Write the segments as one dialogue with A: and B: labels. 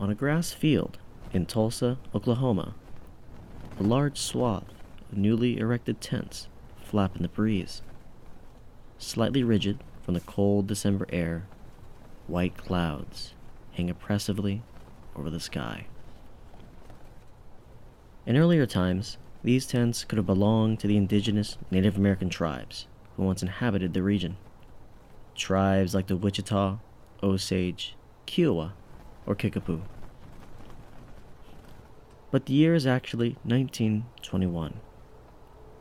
A: On a grass field in Tulsa, Oklahoma, a large swath of newly erected tents flap in the breeze. Slightly rigid from the cold December air, white clouds hang oppressively over the sky. In earlier times, these tents could have belonged to the indigenous Native American tribes who once inhabited the region. Tribes like the Wichita, Osage, Kiowa, or Kickapoo. But the year is actually 1921.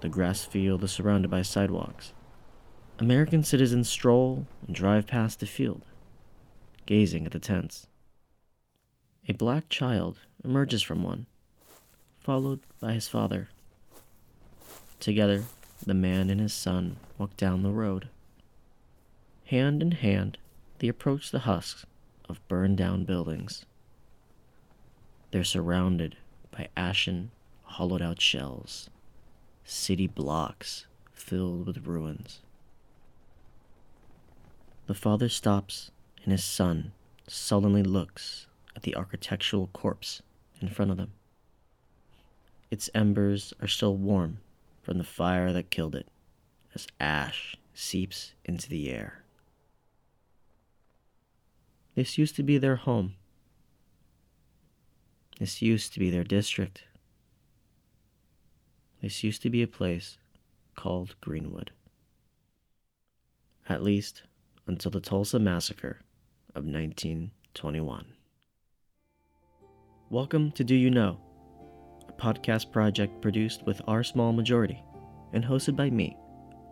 A: The grass field is surrounded by sidewalks. American citizens stroll and drive past the field, gazing at the tents. A black child emerges from one, followed by his father. Together, the man and his son walk down the road. Hand in hand, they approach the husks of burned down buildings. They're surrounded by ashen, hollowed out shells, city blocks filled with ruins. The father stops, and his son sullenly looks at the architectural corpse in front of them. Its embers are still warm from the fire that killed it as ash seeps into the air. This used to be their home. This used to be their district. This used to be a place called Greenwood. At least until the Tulsa Massacre of 1921. Welcome to Do You Know, a podcast project produced with our small majority and hosted by me,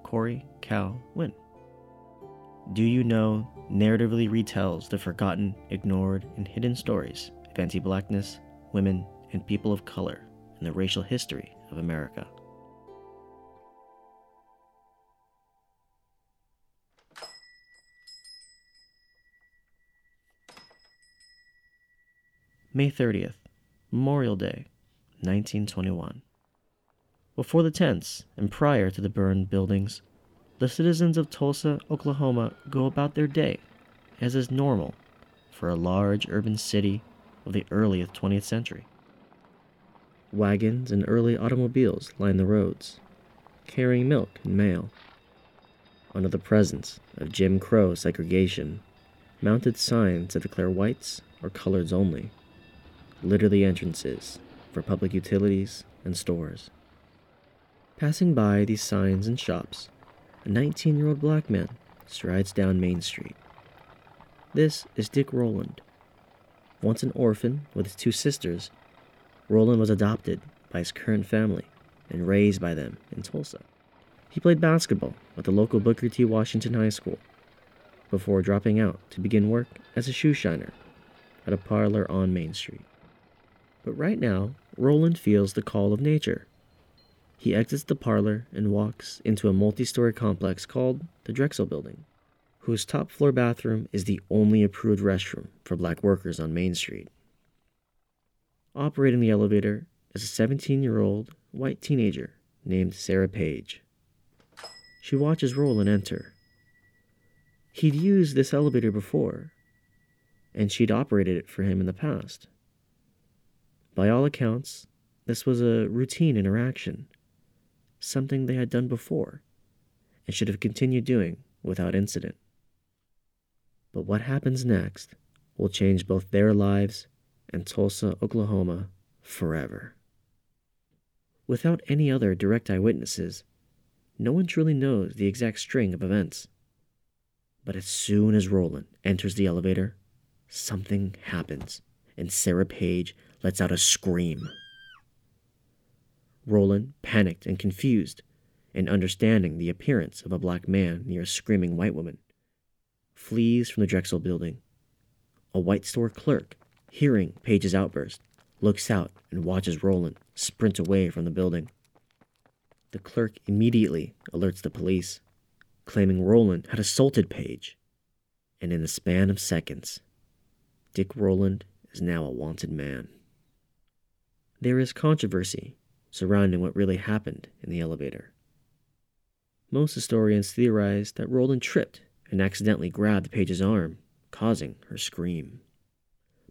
A: Corey Cal Wynn. Do You Know narratively retells the forgotten, ignored, and hidden stories of anti blackness, women, and people of color in the racial history of America. May 30th, Memorial Day, 1921. Before the tents and prior to the burned buildings, the citizens of Tulsa, Oklahoma go about their day as is normal for a large urban city of the earliest 20th century. Wagons and early automobiles line the roads, carrying milk and mail. Under the presence of Jim Crow segregation, mounted signs that declare whites or coloreds only litter the entrances for public utilities and stores. Passing by these signs and shops, a 19 year old black man strides down Main Street. This is Dick Rowland. Once an orphan with his two sisters, Rowland was adopted by his current family and raised by them in Tulsa. He played basketball at the local Booker T. Washington High School before dropping out to begin work as a shoe shiner at a parlor on Main Street. But right now, Rowland feels the call of nature. He exits the parlor and walks into a multi story complex called the Drexel Building, whose top floor bathroom is the only approved restroom for black workers on Main Street. Operating the elevator is a 17 year old white teenager named Sarah Page. She watches Rowland enter. He'd used this elevator before, and she'd operated it for him in the past. By all accounts, this was a routine interaction, something they had done before, and should have continued doing without incident. But what happens next will change both their lives and Tulsa, Oklahoma forever. Without any other direct eyewitnesses, no one truly knows the exact string of events. But as soon as Rowland enters the elevator, something happens, and Sarah Page lets out a scream. Rowland, panicked and confused, and understanding the appearance of a black man near a screaming white woman, flees from the Drexel building. A white store clerk, hearing Page's outburst, looks out and watches Rowland sprint away from the building. The clerk immediately alerts the police, claiming Rowland had assaulted Page. And in the span of seconds, Dick Rowland is now a wanted man. There is controversy surrounding what really happened in the elevator. Most historians theorize that Rowland tripped and accidentally grabbed Page's arm, causing her scream.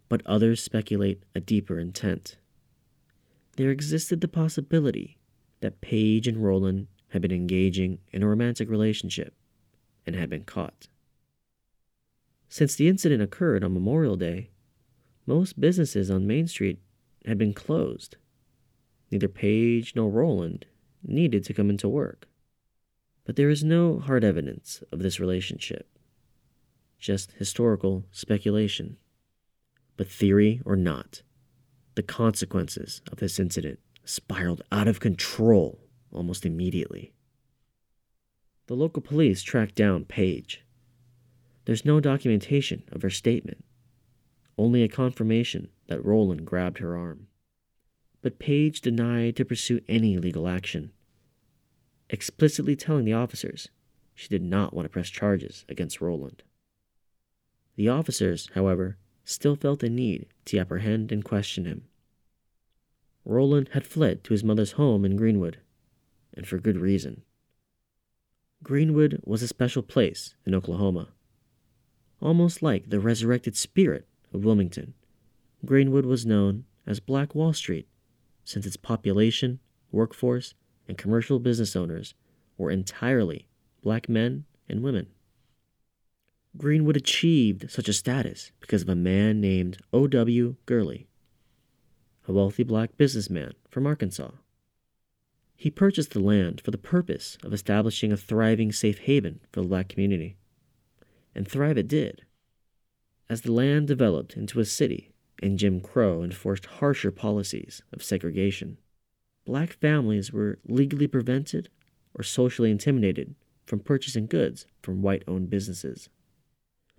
A: but others speculate a deeper intent. There existed the possibility that Page and Rowland had been engaging in a romantic relationship and had been caught. Since the incident occurred on Memorial Day, most businesses on Main Street had been closed. Neither Page nor Rowland needed to come into work. But there is no hard evidence of this relationship, just historical speculation. But theory or not, the consequences of this incident spiraled out of control almost immediately. The local police tracked down Page. There's no documentation of her statement, only a confirmation that Rowland grabbed her arm. But Page denied to pursue any legal action, explicitly telling the officers she did not want to press charges against Rowland. The officers, however, still felt a need to apprehend and question him. Rowland had fled to his mother's home in Greenwood, and for good reason. Greenwood was a special place in Oklahoma. Almost like the resurrected spirit of Wilmington, Greenwood was known as Black Wall Street since its population, workforce, and commercial business owners were entirely black men and women. Greenwood achieved such a status because of a man named O.W. Gurley, a wealthy black businessman from Arkansas. He purchased the land for the purpose of establishing a thriving safe haven for the black community. And thrive it did. As the land developed into a city and Jim Crow enforced harsher policies of segregation, black families were legally prevented or socially intimidated from purchasing goods from white owned businesses.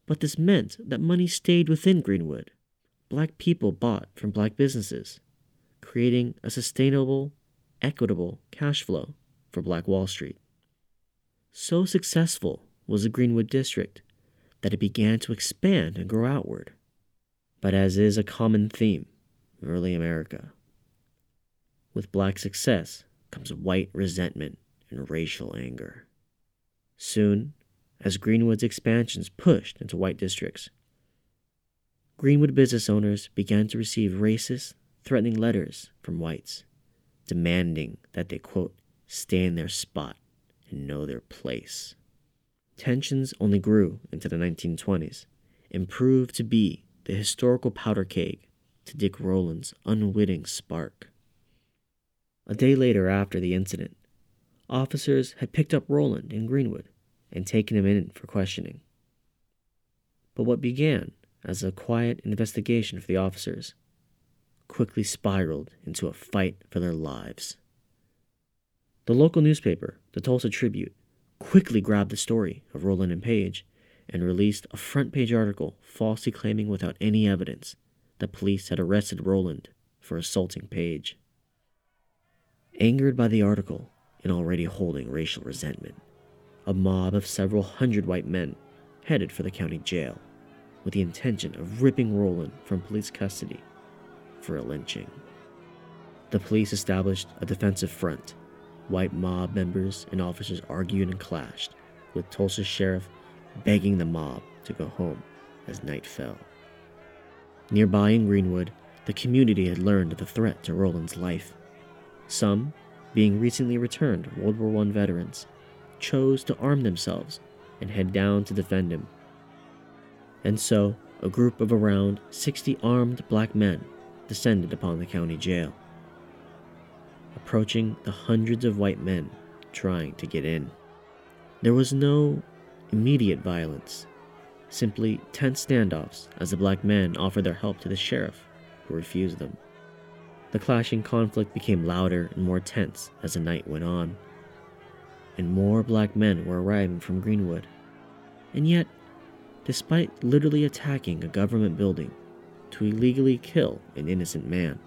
A: But this meant that money stayed within Greenwood. Black people bought from black businesses, creating a sustainable equitable cash flow for Black Wall Street. So successful was the Greenwood District that it began to expand and grow outward. But as is a common theme in early America, with black success comes white resentment and racial anger. Soon, as Greenwood's expansions pushed into white districts, Greenwood business owners began to receive racist, threatening letters from whites demanding that they, quote, stay in their spot and know their place. Tensions only grew into the 1920s and proved to be the historical powder keg to Dick Rowland's unwitting spark. A day later after the incident, officers had picked up Rowland in Greenwood and taken him in for questioning. But what began as a quiet investigation for the officers quickly spiraled into a fight for their lives. The local newspaper, the Tulsa Tribune, quickly grabbed the story of Rowland and Page and released a front page article falsely claiming without any evidence that police had arrested Rowland for assaulting Page. Angered by the article and already holding racial resentment, a mob of several hundred white men headed for the county jail with the intention of ripping Rowland from police custody for a lynching. The police established a defensive front. White mob members and officers argued and clashed, with Tulsa sheriff begging the mob to go home as night fell. Nearby in Greenwood, the community had learned of the threat to Rowland's life. Some, being recently returned World War I veterans, chose to arm themselves and head down to defend him. And so, a group of around 60 armed black men descended upon the county jail, approaching the hundreds of white men trying to get in. There was no immediate violence, simply tense standoffs as the black men offered their help to the sheriff, who refused them. The clashing conflict became louder and more tense as the night went on, and more black men were arriving from Greenwood. And yet, despite literally attacking a government building to illegally kill an innocent man.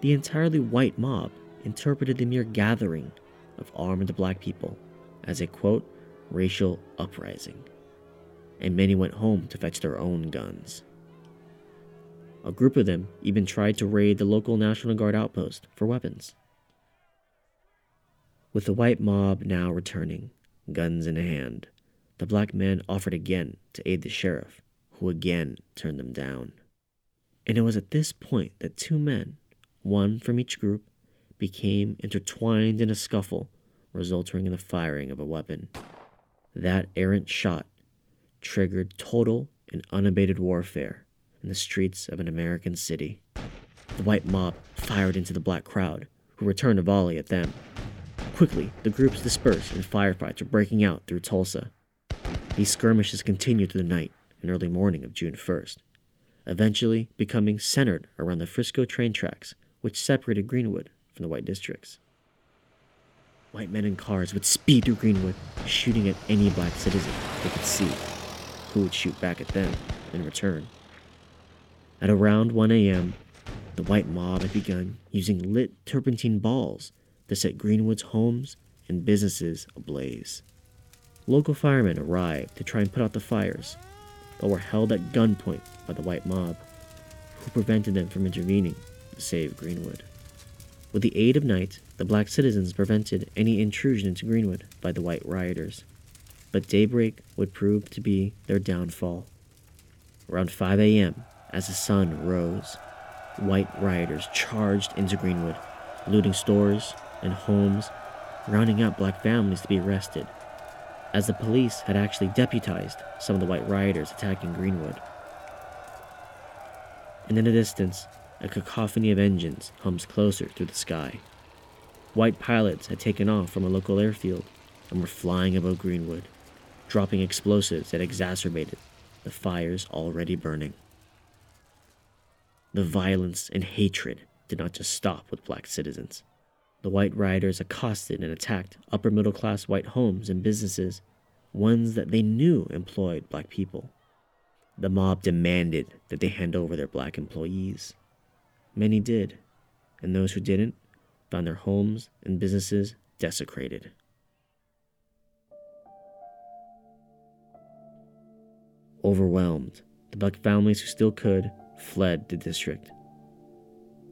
A: The entirely white mob interpreted the mere gathering of armed black people as a quote, racial uprising, and many went home to fetch their own guns. A group of them even tried to raid the local National Guard outpost for weapons. With the white mob now returning, guns in hand, the black men offered again to aid the sheriff who again turned them down. And it was at this point that two men, one from each group, became intertwined in a scuffle, resulting in the firing of a weapon. That errant shot triggered total and unabated warfare in the streets of an American city. The white mob fired into the black crowd, who returned a volley at them. Quickly, the groups dispersed and firefights were breaking out through Tulsa. These skirmishes continued through the night and early morning of June 1st, eventually becoming centered around the Frisco train tracks, which separated Greenwood from the white districts. White men in cars would speed through Greenwood, shooting at any black citizen they could see, who would shoot back at them in return. At around 1 a.m., the white mob had begun using lit turpentine balls to set Greenwood's homes and businesses ablaze. Local firemen arrived to try and put out the fires, but were held at gunpoint by the white mob, who prevented them from intervening to save Greenwood. With the aid of night, the black citizens prevented any intrusion into Greenwood by the white rioters, but daybreak would prove to be their downfall. Around 5 a.m., as the sun rose, white rioters charged into Greenwood, looting stores and homes, rounding up black families to be arrested, as the police had actually deputized some of the white rioters attacking Greenwood. And in the distance, a cacophony of engines hums closer through the sky. White pilots had taken off from a local airfield and were flying above Greenwood, dropping explosives that exacerbated the fires already burning. The violence and hatred did not just stop with black citizens. The white rioters accosted and attacked upper middle class white homes and businesses, ones that they knew employed black people. The mob demanded that they hand over their black employees. Many did, and those who didn't found their homes and businesses desecrated. Overwhelmed, the black families who still could fled the district.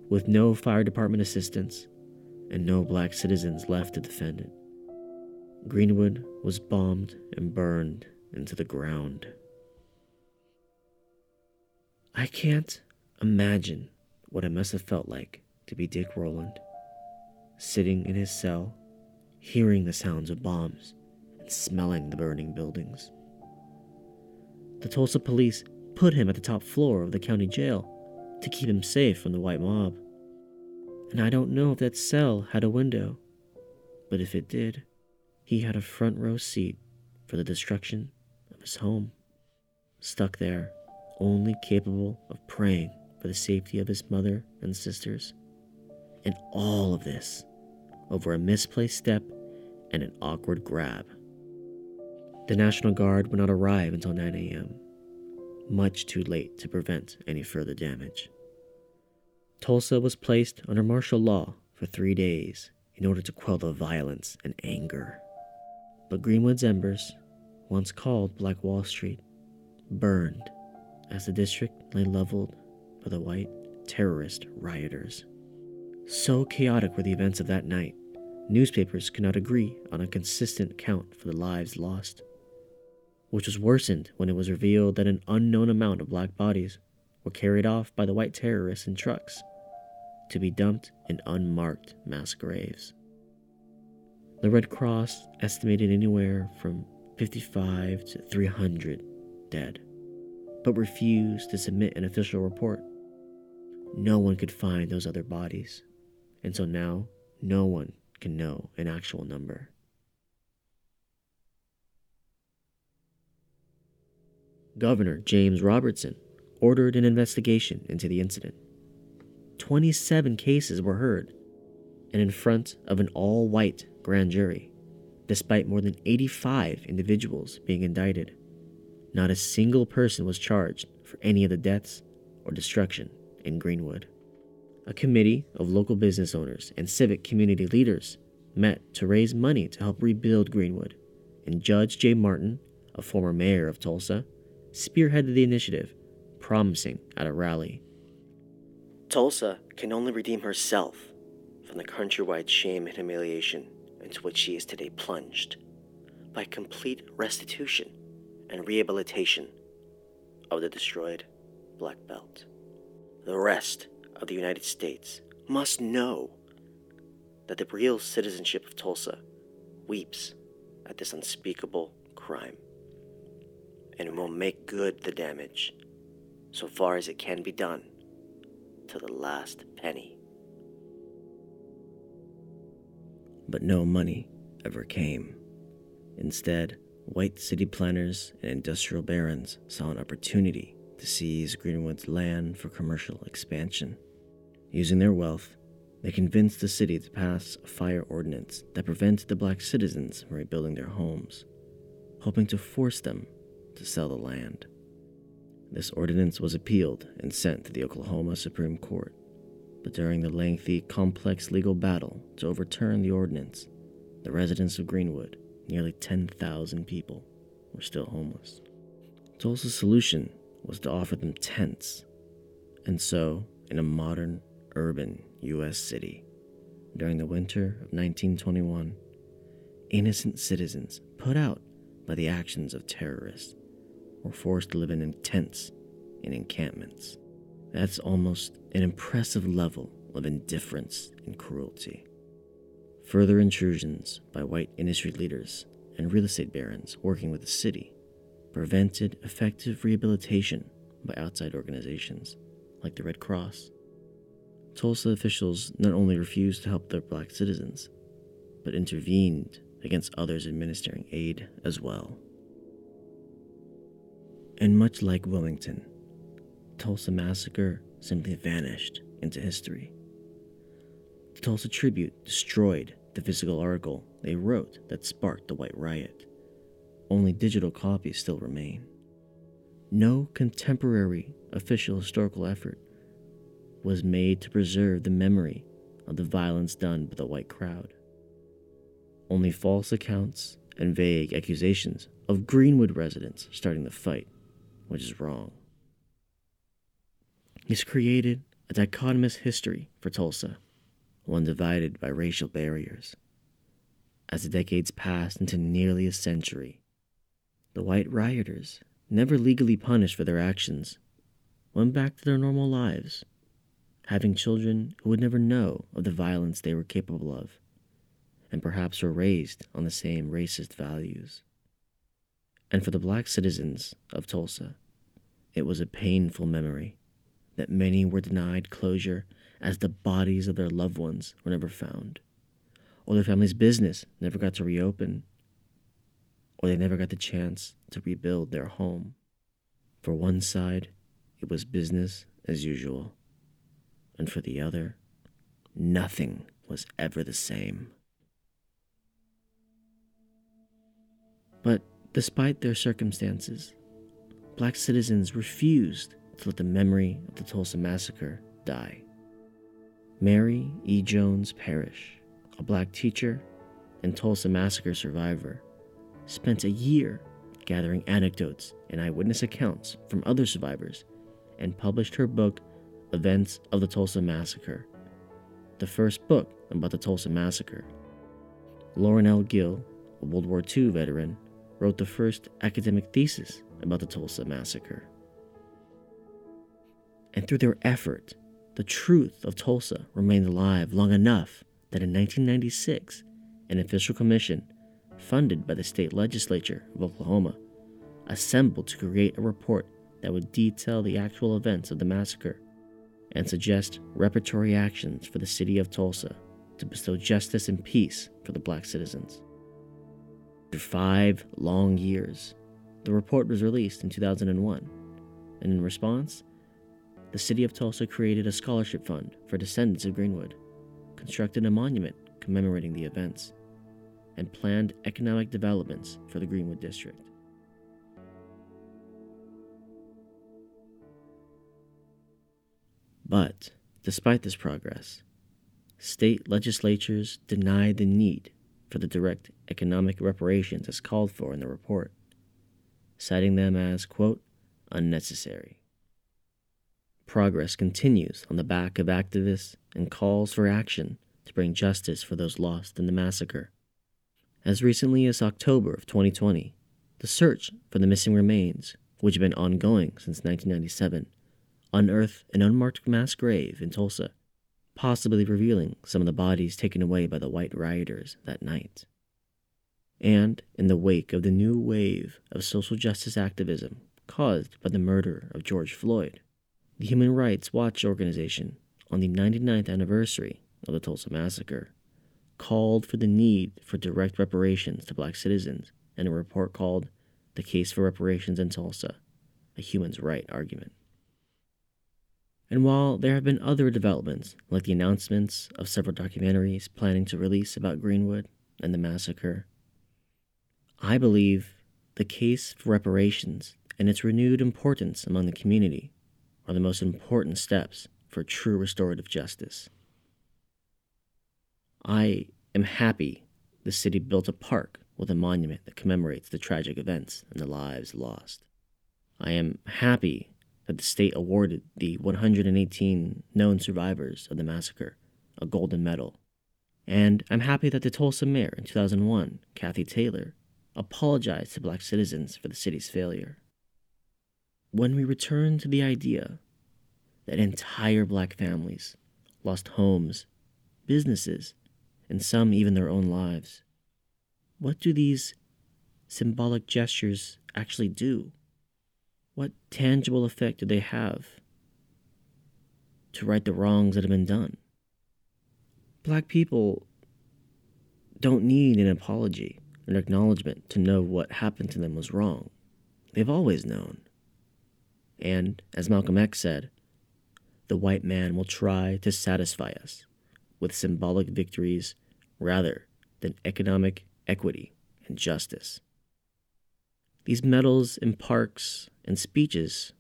A: With no fire department assistance and no black citizens left to defend it, Greenwood was bombed and burned into the ground. I can't imagine what it must have felt like to be Dick Rowland, sitting in his cell, hearing the sounds of bombs and smelling the burning buildings. The Tulsa police put him at the top floor of the county jail to keep him safe from the white mob. And I don't know if that cell had a window, but if it did, he had a front row seat for the destruction of his home. Stuck there, only capable of praying for the safety of his mother and sisters. And all of this over a misplaced step and an awkward grab. The National Guard would not arrive until 9 a.m much too late to prevent any further damage. Tulsa was placed under martial law for three days in order to quell the violence and anger. But Greenwood's embers, once called Black Wall Street, burned as the district lay leveled by the white terrorist rioters. So chaotic were the events of that night, newspapers could not agree on a consistent count for the lives lost which was worsened when it was revealed that an unknown amount of black bodies were carried off by the white terrorists in trucks to be dumped in unmarked mass graves. The Red Cross estimated anywhere from 55 to 300 dead, but refused to submit an official report. No one could find those other bodies, and so now no one can know an actual number. Governor James Robertson ordered an investigation into the incident. 27 cases were heard, and in front of an all white grand jury, despite more than 85 individuals being indicted. Not a single person was charged for any of the deaths or destruction in Greenwood. A committee of local business owners and civic community leaders met to raise money to help rebuild Greenwood, and Judge Jay Martin, a former mayor of Tulsa, spearheaded the initiative, promising at a rally. Tulsa can only redeem herself from the countrywide shame and humiliation into which she is today plunged by complete restitution and rehabilitation of the destroyed Black Belt.
B: The rest of the United States must know that the real citizenship of Tulsa weeps at this unspeakable crime and will make good the damage so far as it can be done to the last penny.
A: But no money ever came. Instead, white city planners and industrial barons saw an opportunity to seize Greenwood's land for commercial expansion. Using their wealth, they convinced the city to pass a fire ordinance that prevented the black citizens from rebuilding their homes, hoping to force them to sell the land. This ordinance was appealed and sent to the Oklahoma Supreme Court, but during the lengthy, complex legal battle to overturn the ordinance, the residents of Greenwood, nearly 10,000 people, were still homeless. Tulsa's solution was to offer them tents, and so, in a modern, urban U.S. city, during the winter of 1921, innocent citizens put out by the actions of terrorists were forced to live in tents and encampments. That's almost an impressive level of indifference and cruelty. Further intrusions by white industry leaders and real estate barons working with the city prevented effective rehabilitation by outside organizations like the Red Cross. Tulsa officials not only refused to help their black citizens, but intervened against others administering aid as well. And much like Wilmington, Tulsa Massacre simply vanished into history. The Tulsa Tribune destroyed the physical article they wrote that sparked the White Riot. Only digital copies still remain. No contemporary official historical effort was made to preserve the memory of the violence done by the white crowd. Only false accounts and vague accusations of Greenwood residents starting the fight which is wrong. He's created a dichotomous history for Tulsa, one divided by racial barriers. As the decades passed into nearly a century, the white rioters, never legally punished for their actions, went back to their normal lives, having children who would never know of the violence they were capable of, and perhaps were raised on the same racist values and for the black citizens of Tulsa. It was a painful memory that many were denied closure as the bodies of their loved ones were never found, or their family's business never got to reopen, or they never got the chance to rebuild their home. For one side, it was business as usual, and for the other, nothing was ever the same. But Despite their circumstances, black citizens refused to let the memory of the Tulsa Massacre die. Mary E. Jones Parrish, a black teacher and Tulsa Massacre survivor, spent a year gathering anecdotes and eyewitness accounts from other survivors and published her book, Events of the Tulsa Massacre, the first book about the Tulsa Massacre. Loren L. Gill, a World War II veteran, wrote the first academic thesis about the Tulsa Massacre. And through their effort, the truth of Tulsa remained alive long enough that in 1996, an official commission, funded by the state legislature of Oklahoma, assembled to create a report that would detail the actual events of the massacre and suggest reparatory actions for the city of Tulsa to bestow justice and peace for the black citizens. After five long years, the report was released in 2001, and in response, the city of Tulsa created a scholarship fund for descendants of Greenwood, constructed a monument commemorating the events, and planned economic developments for the Greenwood district. But despite this progress, state legislatures denied the need for the direct economic reparations as called for in the report, citing them as, quote, unnecessary. Progress continues on the back of activists and calls for action to bring justice for those lost in the massacre. As recently as October of 2020, the search for the missing remains, which had been ongoing since 1997, unearthed an unmarked mass grave in Tulsa, possibly revealing some of the bodies taken away by the white rioters that night. And in the wake of the new wave of social justice activism caused by the murder of George Floyd, the Human Rights Watch organization, on the 99th anniversary of the Tulsa Massacre, called for the need for direct reparations to black citizens in a report called The Case for Reparations in Tulsa A Human Rights Argument. And while there have been other developments, like the announcements of several documentaries planning to release about Greenwood and the massacre, I believe the case for reparations and its renewed importance among the community are the most important steps for true restorative justice. I am happy the city built a park with a monument that commemorates the tragic events and the lives lost. I am happy that the state awarded the 118 known survivors of the massacre a golden medal. And I'm happy that the Tulsa mayor in 2001, Kathy Taylor, apologized to black citizens for the city's failure. When we return to the idea that entire black families lost homes, businesses, and some even their own lives, what do these symbolic gestures actually do? What tangible effect do they have to right the wrongs that have been done? Black people don't need an apology or an acknowledgement to know what happened to them was wrong. They've always known. And, as Malcolm X said, the white man will try to satisfy us with symbolic victories rather than economic equity and justice. These medals and parks and speeches,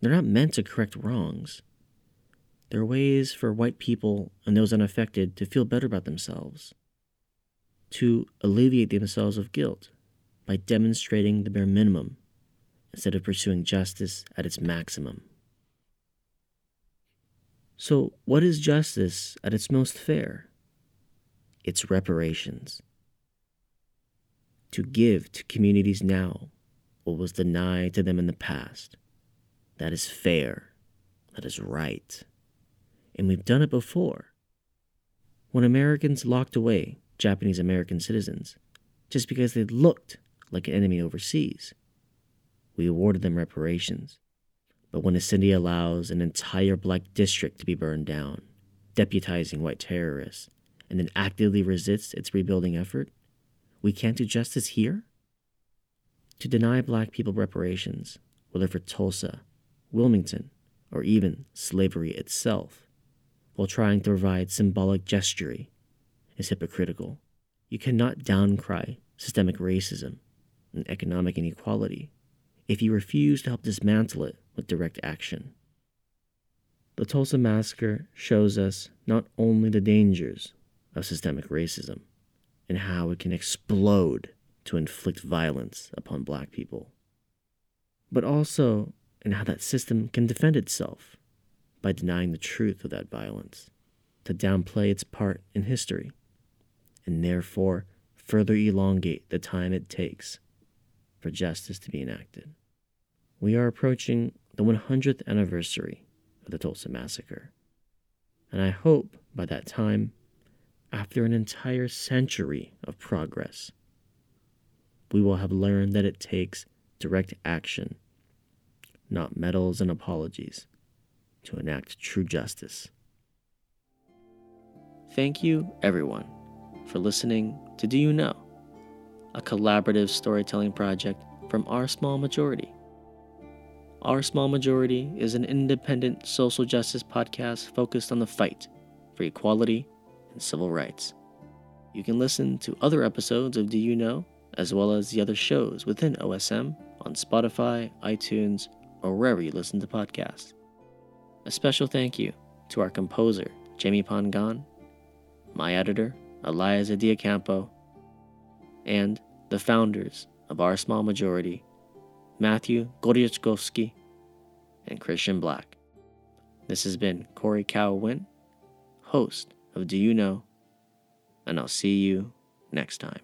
A: they're not meant to correct wrongs. They're ways for white people and those unaffected to feel better about themselves, to alleviate themselves of guilt by demonstrating the bare minimum instead of pursuing justice at its maximum. So, what is justice at its most fair? It's reparations to give to communities now what was denied to them in the past. That is fair. That is right. And we've done it before. When Americans locked away Japanese American citizens just because they looked like an enemy overseas, we awarded them reparations. But when a city allows an entire black district to be burned down, deputizing white terrorists, and then actively resists its rebuilding effort, we can't do justice here? To deny black people reparations, whether for Tulsa, Wilmington, or even slavery itself, while trying to provide symbolic gestury, is hypocritical. You cannot downcry systemic racism and economic inequality if you refuse to help dismantle it direct action. The Tulsa Massacre shows us not only the dangers of systemic racism, and how it can explode to inflict violence upon black people, but also in how that system can defend itself by denying the truth of that violence, to downplay its part in history, and therefore further elongate the time it takes for justice to be enacted. We are approaching the 100th anniversary of the Tulsa Massacre, and I hope by that time after an entire century of progress. We will have learned that it takes direct action, not medals and apologies, to enact true justice. Thank you, everyone, for listening to Do You Know, a collaborative storytelling project from Our Small Majority. Our Small Majority is an independent social justice podcast focused on the fight for equality and civil rights. You can listen to other episodes of Do You Know, as well as the other shows within OSM on Spotify, iTunes, or wherever you listen to podcasts. A special thank you to our composer, Jamie Pongan, my editor, Eliza Diacampo, and the founders of Our Small Majority, Matthew Goriachkovsky and Christian Black. This has been Corey Cow Wynn, host of Do You Know? And I'll see you next time.